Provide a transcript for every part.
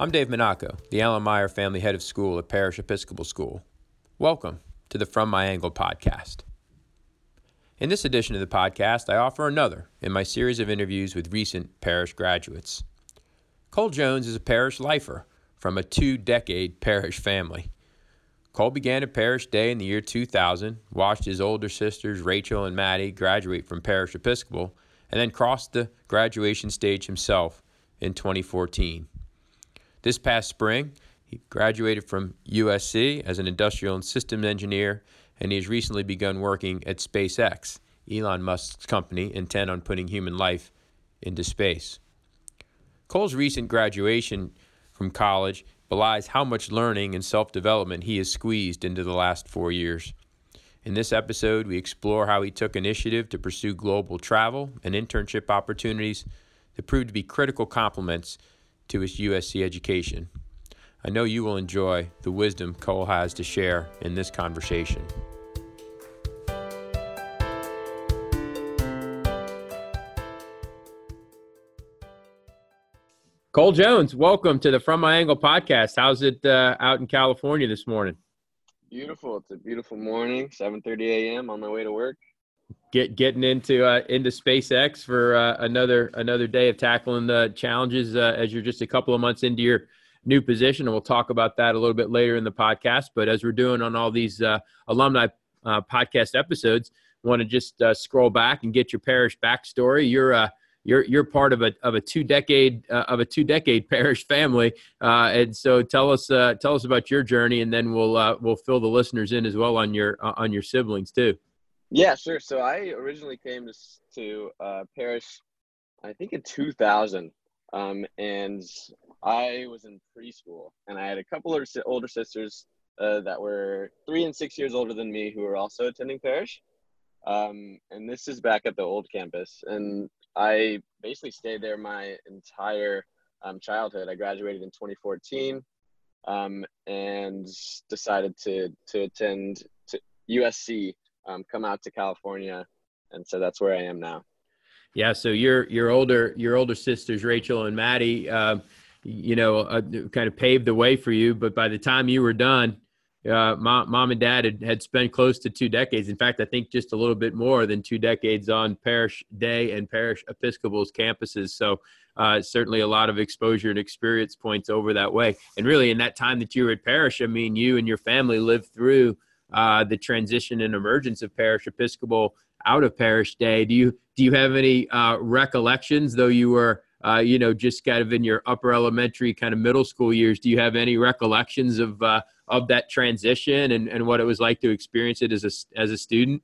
I'm Dave Monaco, the Allen Meyer Family Head of School at Parish Episcopal School. Welcome to the From My Angle podcast. In this edition of the podcast, I offer another in my series of interviews with recent parish graduates. Cole Jones is a parish lifer from a two decade parish family. Cole began at Parish Day in the year 2000, watched his older sisters, Rachel and Maddie, graduate from Parish Episcopal, and then crossed the graduation stage himself in 2014. This past spring, he graduated from USC as an industrial and systems engineer, and he has recently begun working at SpaceX, Elon Musk's company intent on putting human life into space. Cole's recent graduation from college belies how much learning and self development he has squeezed into the last four years. In this episode, we explore how he took initiative to pursue global travel and internship opportunities that proved to be critical complements to his USC education. I know you will enjoy the wisdom Cole has to share in this conversation. Cole Jones, welcome to the From My Angle podcast. How's it uh, out in California this morning? Beautiful. It's a beautiful morning. 7:30 a.m. on my way to work. Get getting into uh, into SpaceX for uh, another another day of tackling the challenges uh, as you're just a couple of months into your new position, and we'll talk about that a little bit later in the podcast. But as we're doing on all these uh, alumni uh, podcast episodes, want to just scroll back and get your parish backstory. You're you're you're part of a of a two decade uh, of a two decade parish family, uh, and so tell us uh, tell us about your journey, and then we'll uh, we'll fill the listeners in as well on your uh, on your siblings too. Yeah, sure. So I originally came to to uh, parish, I think in 2000, um, and I was in preschool, and I had a couple of older sisters that were three and six years older than me who were also attending parish. Um, and this is back at the old campus. And I basically stayed there my entire um, childhood. I graduated in 2014 um, and decided to, to attend to USC, um, come out to California. And so that's where I am now. Yeah. So your, your older, your older sisters, Rachel and Maddie, uh, you know, uh, kind of paved the way for you. But by the time you were done, uh, mom, mom and dad had, had spent close to two decades. In fact, I think just a little bit more than two decades on Parish Day and Parish Episcopal's campuses. So, uh, certainly a lot of exposure and experience points over that way. And really, in that time that you were at Parish, I mean, you and your family lived through uh, the transition and emergence of Parish Episcopal out of Parish Day. Do you do you have any uh, recollections, though you were uh, you know, just kind of in your upper elementary, kind of middle school years, do you have any recollections of uh, of that transition and, and what it was like to experience it as a as a student?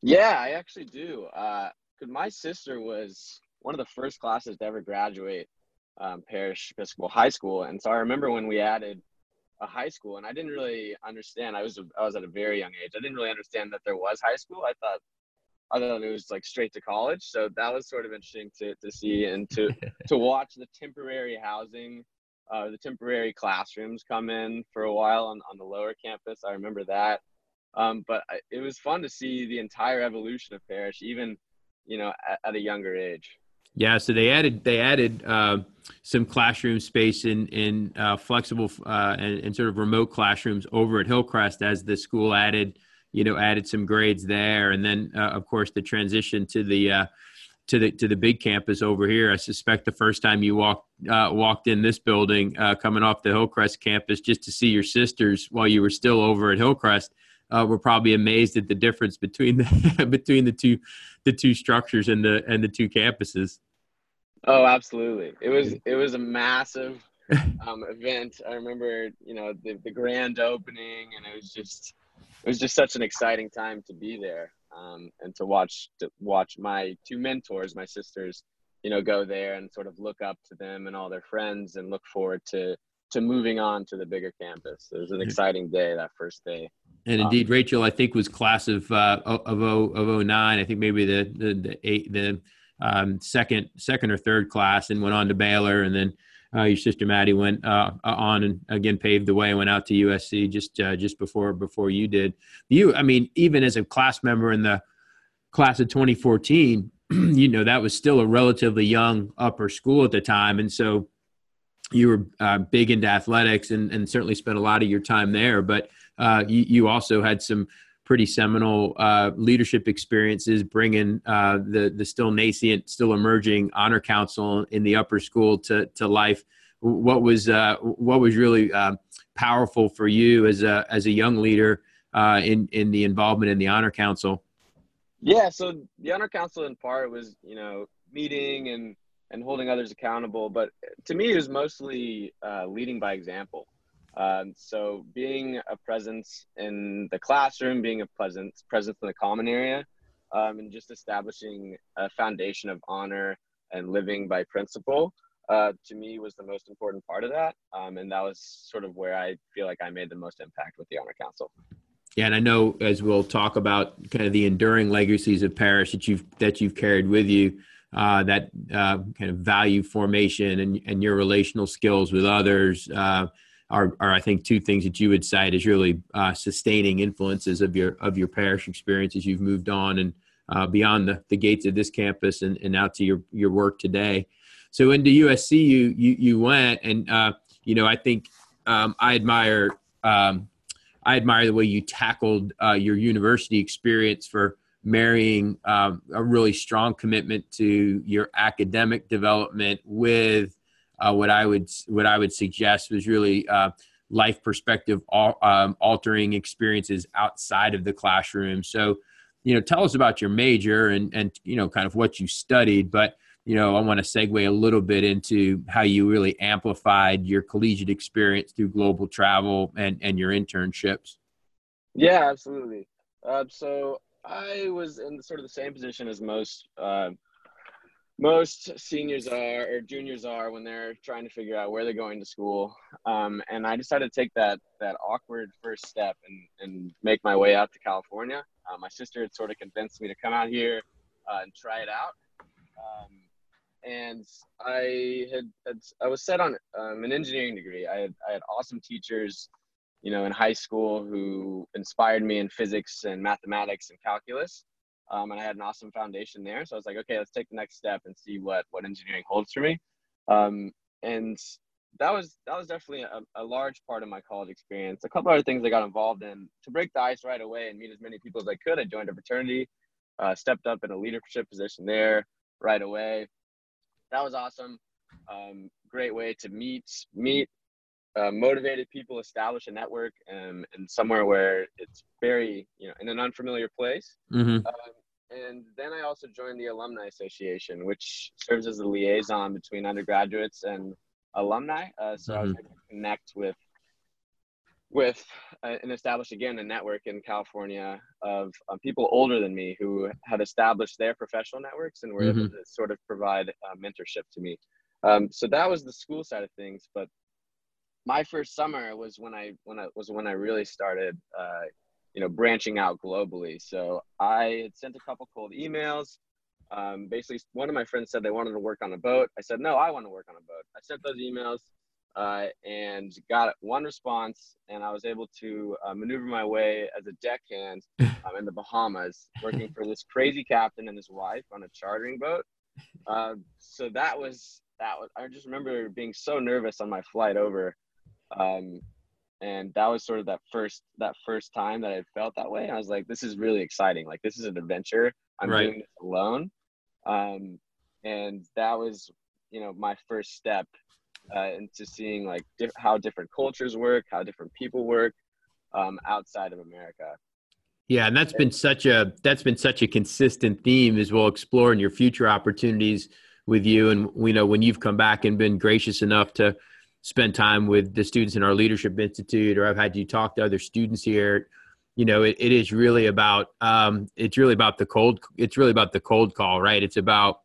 Yeah, I actually do. Uh, cause my sister was one of the first classes to ever graduate um, Parish Episcopal High School, and so I remember when we added a high school, and I didn't really understand. I was I was at a very young age. I didn't really understand that there was high school. I thought I thought it was like straight to college. So that was sort of interesting to, to see and to, to watch the temporary housing, uh, the temporary classrooms come in for a while on, on the lower campus. I remember that. Um, but I, it was fun to see the entire evolution of Parish, even, you know, at, at a younger age. Yeah, so they added they added uh, some classroom space in in uh, flexible uh, and, and, sort of remote classrooms over at Hillcrest as the school added you know added some grades there, and then uh, of course the transition to the uh, to the to the big campus over here. I suspect the first time you walked uh, walked in this building, coming off the Hillcrest campus, just to see your sisters while you were still over at Hillcrest, uh, were probably amazed at the difference between the between the two the two structures and the and the two campuses. Oh, absolutely! It was it was a massive um, event. I remember, you know, the the grand opening, and it was just it was just such an exciting time to be there um, and to watch to watch my two mentors, my sisters, you know, go there and sort of look up to them and all their friends and look forward to to moving on to the bigger campus. It was an exciting day that first day. And indeed, um, Rachel, I think was class of uh, of of 09. I think maybe the the the, eight, the um, second second or third class, and went on to Baylor, and then uh, your sister Maddie went uh, on and again paved the way and went out to USC just uh, just before before you did. You, I mean, even as a class member in the class of 2014, you know that was still a relatively young upper school at the time, and so you were uh, big into athletics and, and certainly spent a lot of your time there, but uh, you, you also had some pretty seminal uh, leadership experiences, bringing uh, the the still nascent, still emerging honor council in the upper school to to life. What was uh, what was really uh, powerful for you as a as a young leader in in the involvement in the honor council? Yeah, so the honor council in part was you know meeting and and holding others accountable, but to me it was mostly uh, leading by example. Um, so being a presence in the classroom, being a presence presence in the common area, um, and just establishing a foundation of honor and living by principle, uh, to me was the most important part of that. Um, and that was sort of where I feel like I made the most impact with the Honor Council. Yeah, and I know as we'll talk about kind of the enduring legacies of Parish that you've that you've carried with you, uh, that uh, kind of value formation and and your relational skills with others. Uh, are, are I think two things that you would cite as really uh, sustaining influences of your of your Parish experience as you've moved on and uh, beyond the, the gates of this campus and, and out to your your work today. So into USC you you, you went and uh, you know I think um, I admire um, I admire the way you tackled your university experience for marrying um, a really strong commitment to your academic development with uh, what I would what I would suggest was really uh, life perspective um, altering experiences outside of the classroom. So, you know, tell us about your major and and you know kind of what you studied, but you know, I want to segue a little bit into how you really amplified your collegiate experience through global travel and and your internships. Yeah, absolutely. Uh, so I was in sort of the same position as most uh, most seniors are or juniors are when they're trying to figure out where they're going to school. Um, and I decided to take that that awkward first step and and make my way out to California. Uh, my sister had sort of convinced me to come out here uh, and try it out. Um, and I had, had, I was set on um, an engineering degree. I had I had awesome teachers, you know, in high school who inspired me in physics and mathematics and calculus um, and I had an awesome foundation there. So I was like, okay, let's take the next step and see what what engineering holds for me. Um, and that was that was definitely a, a, large part of my college experience. A couple other things I got involved in to break the ice right away and meet as many people as I could. I joined a fraternity, uh, stepped up in a leadership position there right away. That was awesome. Um, great way to meet meet uh, motivated people establish a network and, and somewhere where it's very you know in an unfamiliar place mm-hmm. um, and then I also joined the Alumni Association, which serves as a liaison between undergraduates and alumni. Uh, so mm-hmm. I was mm-hmm. able to connect with with uh, and establish again a network in California of um, people older than me who had established their professional networks and were mm-hmm. able to sort of provide uh, mentorship to me. Um, so that was the school side of things, but my first summer was when I when I was when I really started uh, you know, branching out globally. So I had sent a couple cold emails. Um, basically, one of my friends said they wanted to work on a boat. I said, no, I want to work on a boat. I sent those emails uh, and got one response, and I was able to uh, maneuver my way as a deckhand um, in the Bahamas, working for this crazy captain and his wife on a chartering boat. Uh, so that was that was. I just remember being so nervous on my flight over, um, and that was sort of that first that first time that I felt that way. I was like, this is really exciting. Like this is an adventure. I'm right. doing this alone, um, and that was you know my first step uh, into seeing like diff- how different cultures work, how different people work um, outside of America. Yeah, and that's been such a that's been such a consistent theme as we'll explore in your future opportunities with you. And we know when you've come back and been gracious enough to spend time with the students in our leadership institute or i've had you talk to other students here. You know it, it is really about um, it's really about the cold it's really about the cold call right? It's about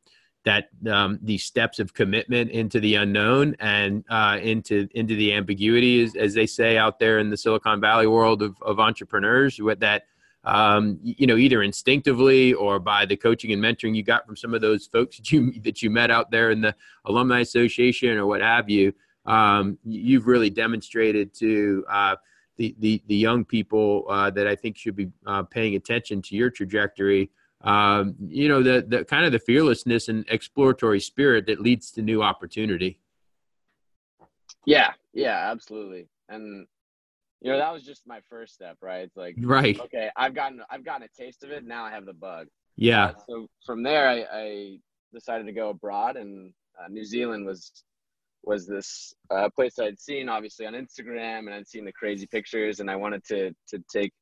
that um, these steps of commitment into the unknown and uh, into into the ambiguity as, as, they say out there in the silicon valley world of, of entrepreneurs with that um, you know either instinctively or by the coaching and mentoring you got from some of those folks that you that you met out there in the alumni association or what have you um, you've really demonstrated to uh, the, the, the young people uh, that I think should be uh, paying attention to your trajectory. Um, you know the the kind of the fearlessness and exploratory spirit that leads to new opportunity. Yeah, yeah, absolutely. And you know, that was just my first step, right? It's like right. Okay, I've gotten I've gotten a taste of it. Now I have the bug. Yeah. Uh, so from there, I, I, decided to go abroad, and uh, New Zealand was was this uh, place I'd seen obviously on Instagram, and I'd seen the crazy pictures, and I wanted to to take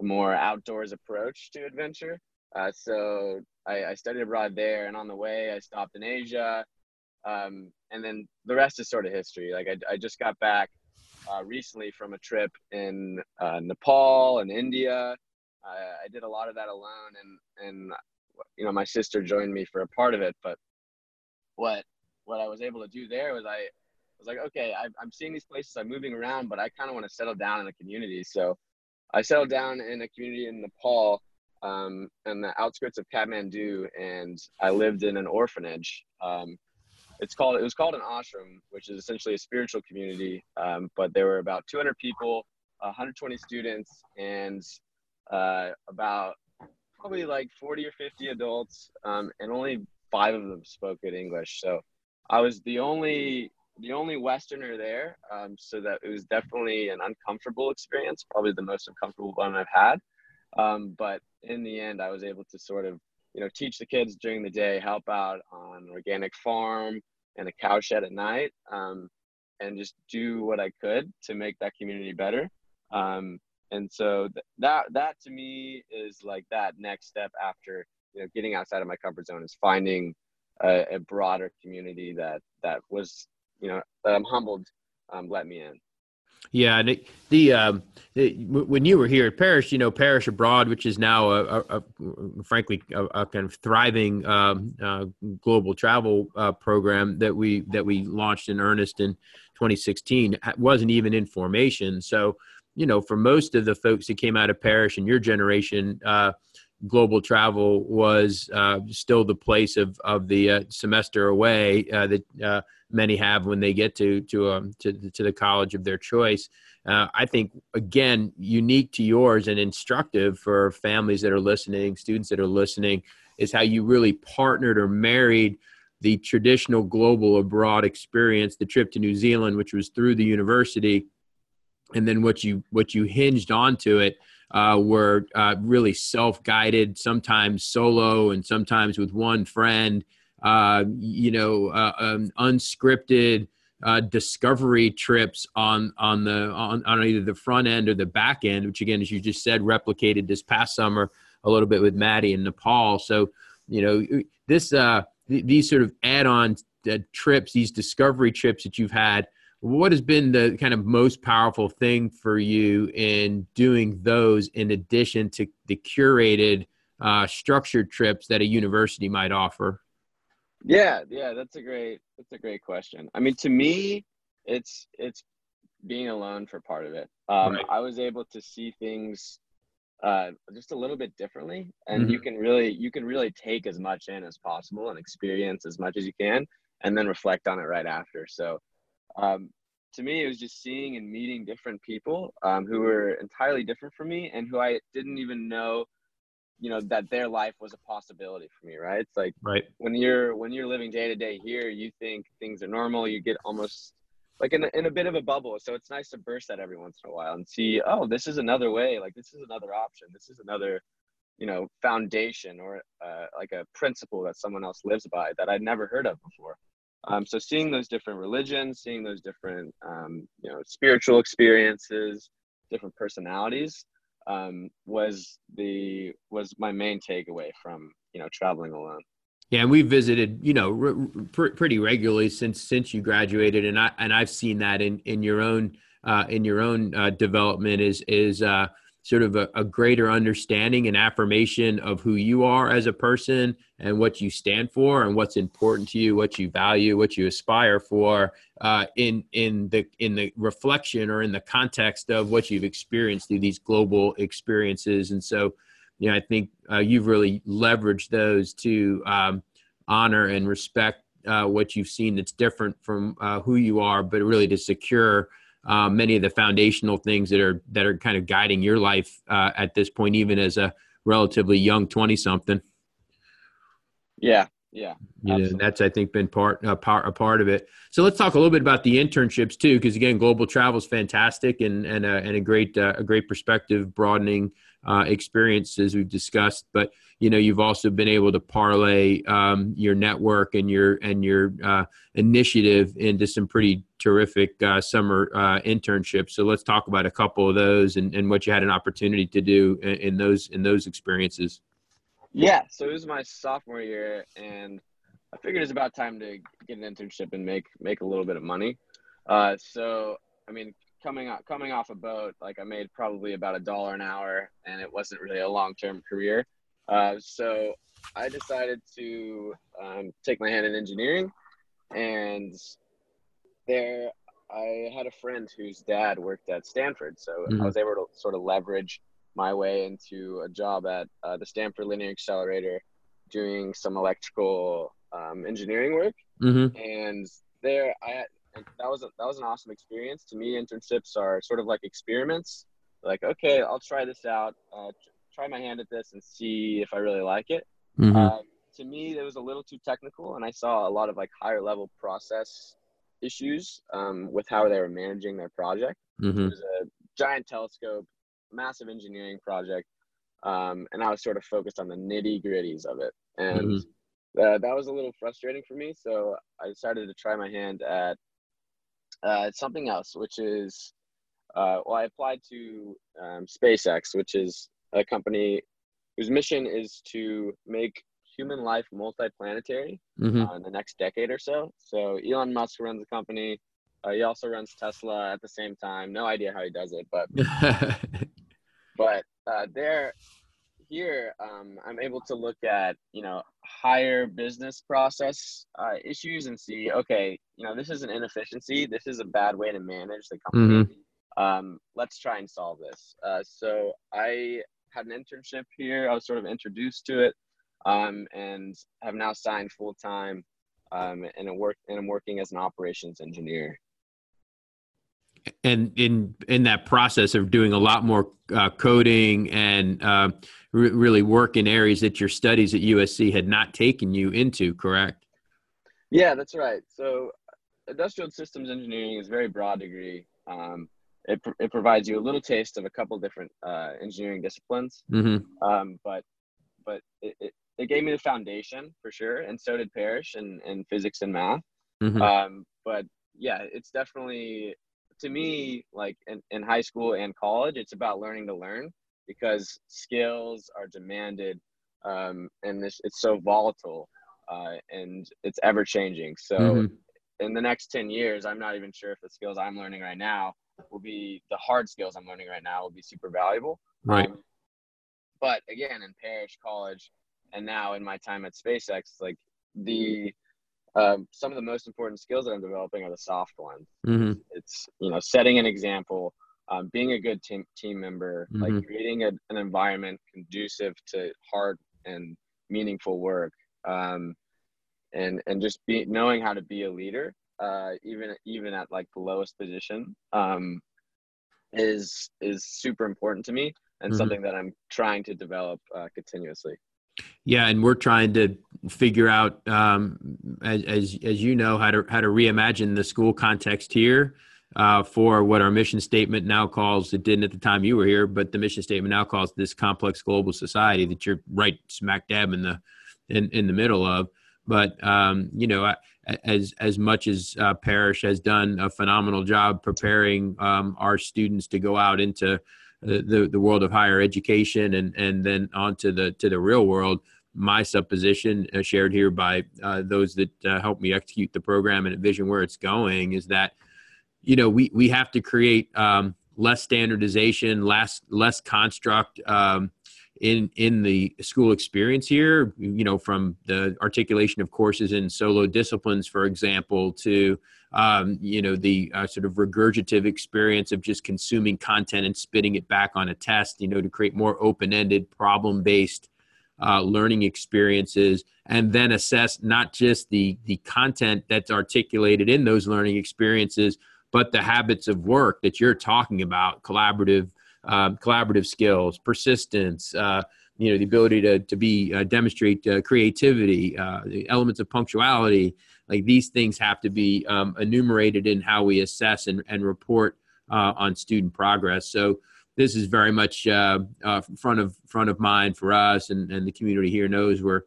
a more outdoors approach to adventure. Uh, so I, I, studied abroad there, and on the way, I stopped in Asia, um, and then the rest is sort of history. Like I, I just got back uh, recently from a trip in uh, Nepal and India. I did a lot of that alone, and and you know my sister joined me for a part of it. But what what I was able to do there was I was like, okay, I, I'm seeing these places, I'm moving around, but I kind of want to settle down in a community. So I settled down in a community in Nepal um, in the outskirts of Kathmandu, and I lived in an orphanage. Um, it's called it was called an ashram, which is essentially a spiritual community. Um, but there were about 200 people, 120 students, and uh, about probably like 40 or 50 adults, um, and only five of them spoke good English. So I was the only the only Westerner there, um, so that it was definitely an uncomfortable experience, probably the most uncomfortable one I've had. Um, but in the end, I was able to sort of you know teach the kids during the day, help out on organic farm and a cow shed at night, um, and just do what I could to make that community better. Um, and so th- that that to me is like that next step after you know getting outside of my comfort zone is finding a, a broader community that that was you know that I'm humbled um, let me in. Yeah, and it, the, um, the, when you were here at Parish, you know, Parish Abroad, which is now a, a, a frankly a, a, kind of thriving um, uh, global travel uh, program that we that we launched in earnest in 2016, wasn't even in formation. So, you know, for most of the folks that came out of Parish and your generation, uh, global travel was uh, still the place of of the uh, semester away uh, that uh, many have when they get to to um, to, to the college of their choice. Uh, I think again unique to yours and instructive for families that are listening, students that are listening, is how you really partnered or married the traditional global abroad experience, the trip to New Zealand, which was through the university, and then what you what you hinged onto it uh, were uh, really self-guided, sometimes solo, and sometimes with one friend. Uh, you know, uh, um, unscripted uh, discovery trips on on the on, on either the front end or the back end, which again, as you just said, replicated this past summer a little bit with Maddie in Nepal. So, you know, this uh, th- these sort of add-on trips, these discovery trips that you've had what has been the kind of most powerful thing for you in doing those in addition to the curated uh, structured trips that a university might offer yeah yeah that's a great that's a great question i mean to me it's it's being alone for part of it um, right. i was able to see things uh, just a little bit differently and mm-hmm. you can really you can really take as much in as possible and experience as much as you can and then reflect on it right after so um, to me, it was just seeing and meeting different people um, who were entirely different from me and who I didn't even know, you know, that their life was a possibility for me. Right? It's like right when you're when you're living day to day here, you think things are normal. You get almost like in a, in a bit of a bubble. So it's nice to burst that every once in a while and see, oh, this is another way. Like this is another option. This is another, you know, foundation or uh, like a principle that someone else lives by that I'd never heard of before. Um, so seeing those different religions, seeing those different um, you know spiritual experiences, different personalities um, was the was my main takeaway from you know traveling alone. Yeah, and we visited, you know, pretty regularly since since you graduated, and I and I've seen that in in your own uh, in your own uh, development is is uh, sort of a, a, greater understanding and affirmation of who you are as a person and what you stand for and what's important to you, what you value, what you aspire for uh, in in the in the reflection or in the context of what you've experienced through these global experiences. And so, you know, I think uh, you've really leveraged those to um, honor and respect uh, what you've seen that's different from uh, who you are, but really to secure uh, many of the foundational things that are that are kind of guiding your life uh, at this point, even as a relatively young twenty something. Yeah, Yeah, you know, that's I think been part uh, part a part of it. So let's talk a little bit about the internships too, because again, global travel is fantastic and and a, and a great uh, a great perspective broadening uh, experience as we've discussed. But you know, you've also been able to parlay um, your network and your and your uh, initiative into some pretty terrific uh, summer uh, internships. So let's talk about a couple of those and, and what you had an opportunity to do in, in those in those experiences. Yeah, so it was my sophomore year, and I figured it's about time to get an internship and make make a little bit of money. Uh, so I mean, coming coming off a boat, like I made probably about a dollar an hour, and it wasn't really a long term career. Uh, so I decided to um, take my hand in engineering, and there I had a friend whose dad worked at Stanford, so mm-hmm. I was able to sort of leverage my way into a job at uh, the Stanford Linear Accelerator doing some electrical um, engineering work. Mm-hmm. And there, I and that was a, that was an awesome experience. To me, internships are sort of like experiments. Like, okay, I'll try this out, uh, try my hand at this, and see if I really like it. Mm-hmm. Uh, to me, it was a little too technical, and I saw a lot of like higher level process issues um, with how they were managing their project. Mm-hmm. It was a giant telescope massive engineering project, um, and I was sort of focused on the nitty gritties of it, and mm-hmm. uh, that was a little frustrating for me. So I decided to try my hand at uh, something else, which is uh, well, I applied to um, SpaceX, which is a company whose mission is to make human life multiplanetary mm-hmm. uh, in the next decade or so. So Elon Musk runs the company. Uh, he also runs Tesla at the same time. No idea how he does it, but but uh, there here um, i'm able to look at you know higher business process uh, issues and see okay you know this is an inefficiency this is a bad way to manage the company mm-hmm. um, let's try and solve this uh, so i had an internship here i was sort of introduced to it um, and have now signed full-time um, and, I'm work, and i'm working as an operations engineer and in in that process of doing a lot more uh, coding and uh, re- really work in areas that your studies at USC had not taken you into, correct? Yeah, that's right. So, industrial systems engineering is a very broad degree. Um, it, it provides you a little taste of a couple different uh, engineering disciplines, mm-hmm. um, but but it, it, it, gave me the foundation for sure, and so did Parish and, and physics and math. Mm-hmm. Um, but yeah, it's definitely to me, like in, in high school and college, it's about learning to learn because skills are demanded um, and this, it's so volatile uh, and it's ever changing. So mm-hmm. in the next 10 years, I'm not even sure if the skills I'm learning right now will be the hard skills I'm learning right now will be super valuable. Right. Um, but again, in parish College and now in my time at SpaceX, like the um, some of the most important skills that I'm developing are the soft ones. Mm-hmm. It's you know setting an example, um, being a good team team member, mm-hmm. like creating a, an environment conducive to hard and meaningful work, um, and and just be knowing how to be a leader, uh, even even at like the lowest position, um, is is super important to me and mm-hmm. something that I'm trying to develop uh, continuously. Yeah, and we're trying to figure out, um, as, as, as you know, how to how to reimagine the school context here uh, for what our mission statement now calls. It didn't at the time you were here, but the mission statement now calls this complex global society that you're right smack dab in the in, in the middle of. But um, you know, as as much as uh, Parish has done a phenomenal job preparing um, our students to go out into the, the world of higher education and and then on to the to the real world. My supposition uh, shared here by uh, those that uh, help me execute the program and envision where it's going is that you know we we have to create um, less standardization less less construct um, in in the school experience here you know from the articulation of courses in solo disciplines for example to um, you know the uh, sort of regurgitative experience of just consuming content and spitting it back on a test you know to create more open-ended problem-based uh, learning experiences and then assess not just the the content that's articulated in those learning experiences but the habits of work that you're talking about collaborative um, collaborative skills, persistence, uh, you know the ability to to be uh, demonstrate uh, creativity, uh, the elements of punctuality. Like these things have to be um, enumerated in how we assess and, and report uh, on student progress. So this is very much uh, front of front of mind for us, and, and the community here knows we're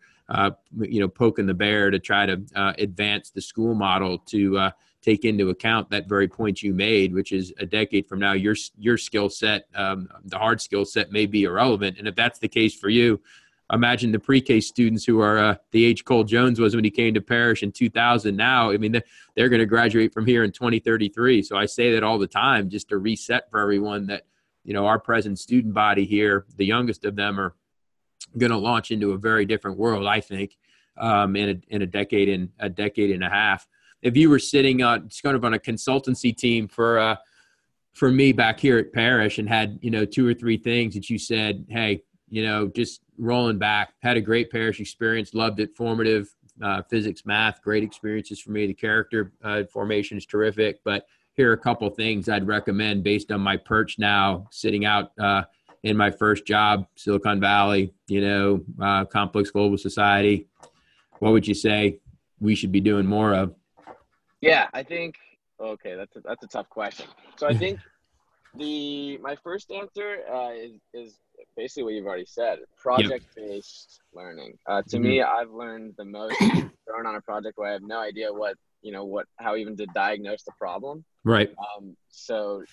you know poking the bear to try to advance the school model to take into account that very point you made, which is a decade from now, your your skill set, um, the hard skill set, may be irrelevant, and if that's the case for you. Imagine the pre-K students who are uh, the age Cole Jones was when he came to Parish in 2000. Now, I mean, they're, they're going to graduate from here in 2033. So I say that all the time, just to reset for everyone that you know our present student body here the youngest of them are going to launch into a very different world i think um, in, a, in a decade and a decade and a half if you were sitting on kind of on a consultancy team for uh, for me back here at Parish and had you know two or three things that you said hey you know just rolling back had a great Parish experience loved it formative uh, physics math great experiences for me the character uh, formation is terrific but here are a couple things I'd recommend based on my perch now, sitting out uh, in my first job, Silicon Valley, you know, uh, complex global society. What would you say we should be doing more of? Yeah, I think. Okay, that's a, that's a tough question. So I think the my first answer uh, is is basically what you've already said: project-based yep. learning. Uh, to mm-hmm. me, I've learned the most thrown on a project where I have no idea what you know what how even to diagnose the problem right um, so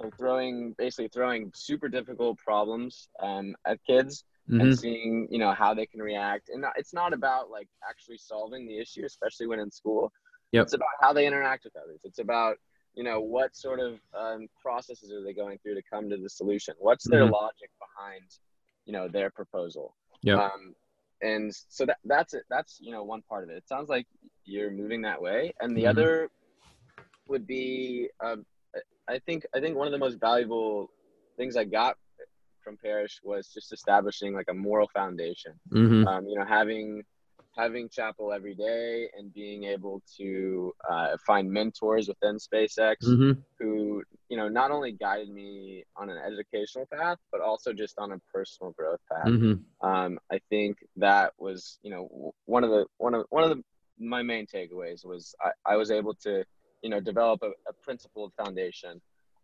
so throwing basically throwing super difficult problems um, at kids mm-hmm. and seeing you know how they can react and it's not about like actually solving the issue especially when in school yep. it's about how they interact with others it's about you know what sort of um, processes are they going through to come to the solution what's their mm-hmm. logic behind you know their proposal yeah um, and so that that's it that's you know one part of it it sounds like you're moving that way and the mm-hmm. other would be um, i think i think one of the most valuable things i got from Parish was just establishing like a moral foundation mm-hmm. um, you know having having chapel every day and being able to uh, find mentors within SpaceX mm-hmm. who, you know, not only guided me on an educational path, but also just on a personal growth path. Mm-hmm. Um, I think that was, you know, one of the one of one of the my main takeaways was I, I was able to, you know, develop a, a principled foundation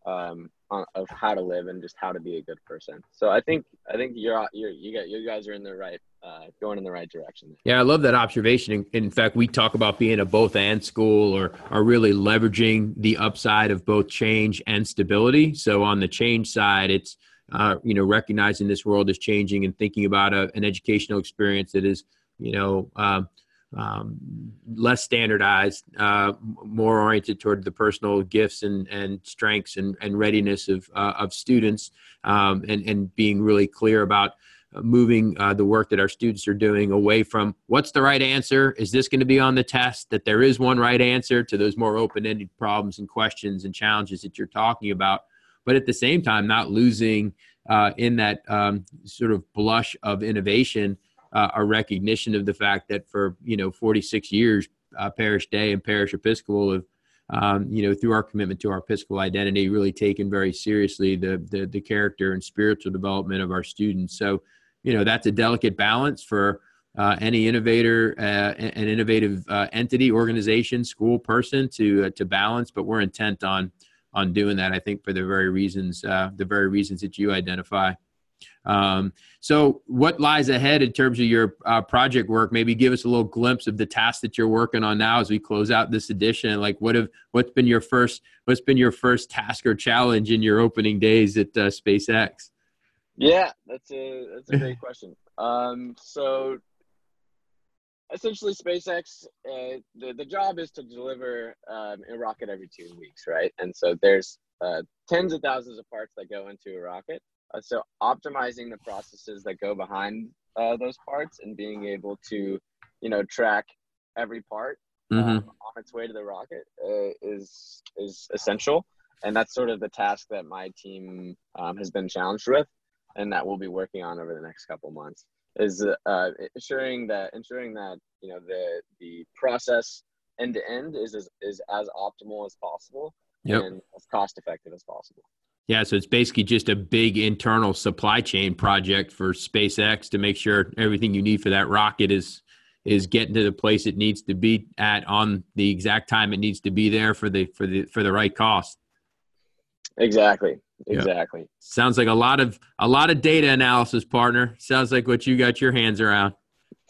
um, of how to live and just how to be a good person. So I think I think you're you're you got you guys are in the right uh, going in the right direction. Yeah, I love that observation. In, in fact, we talk about being a both and school or are really leveraging the upside of both change and stability. So on the change side, it's uh, you know recognizing this world is changing and thinking about a, an educational experience that is you know. Um, um, less standardized, uh, more oriented toward the personal gifts and, and strengths and, and readiness of, uh, of students, um, and, and being really clear about moving uh, the work that our students are doing away from what's the right answer? Is this going to be on the test? That there is one right answer to those more open ended problems and questions and challenges that you're talking about. But at the same time, not losing uh, in that um, sort of blush of innovation uh, a recognition of the fact that for you know 46 years, uh, Parish Day and Parish Episcopal have um, you know through our commitment to our Episcopal identity, really taken very seriously the, the the character and spiritual development of our students. So you know that's a delicate balance for uh, any innovator, uh, an innovative uh, entity, organization, school person to uh, to balance. But we're intent on on doing that. I think for the very reasons uh, the very reasons that you identify. Um, so, what lies ahead in terms of your uh, project work? Maybe give us a little glimpse of the tasks that you're working on now as we close out this edition. Like, what have what's been your first what's been your first task or challenge in your opening days at SpaceX? Yeah, that's a that's a great question. Um, so, essentially, SpaceX uh, the the job is to deliver um, a rocket every two weeks, right? And so there's uh, tens of thousands of parts that go into a rocket uh, so optimizing the processes that go behind uh, those parts and being able to, you know, track every part mm-hmm. um, on its way to the rocket uh, is is essential, and that's sort of the task that my team um, has been challenged with, and that we'll be working on over the next couple months is uh, ensuring that ensuring that you know the the process end to end is, is is as optimal as possible yep. and as cost effective as possible. Yeah, so it's basically just a big internal supply chain project for SpaceX to make sure everything you need for that rocket is is getting to the place it needs to be at on the exact time it needs to be there for the for the for the right cost. Exactly. Exactly. Sounds like a lot of a lot of data analysis, partner. Sounds like what you got your hands around.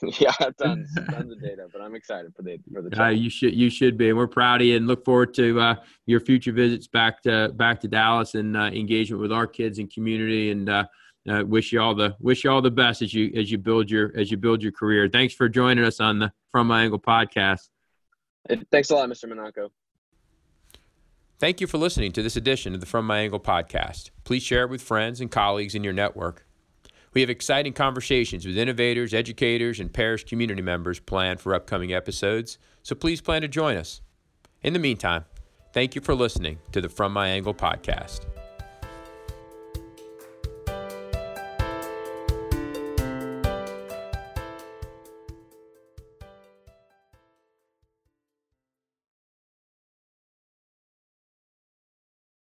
yeah, tons, tons of data, but I'm excited for the for the. Uh, you should you should be, and we're proud of you, and look forward to uh, your future visits back to back to Dallas and uh, engagement with our kids and community. And uh, uh, wish you all the wish you all the best as you as you build your as you build your career. Thanks for joining us on the From My Angle podcast. Thanks a lot, Mr. Monaco. Thank you for listening to this edition of the From My Angle podcast. Please share it with friends and colleagues in your network. We have exciting conversations with innovators, educators, and parish community members planned for upcoming episodes, so please plan to join us. In the meantime, thank you for listening to the From My Angle podcast.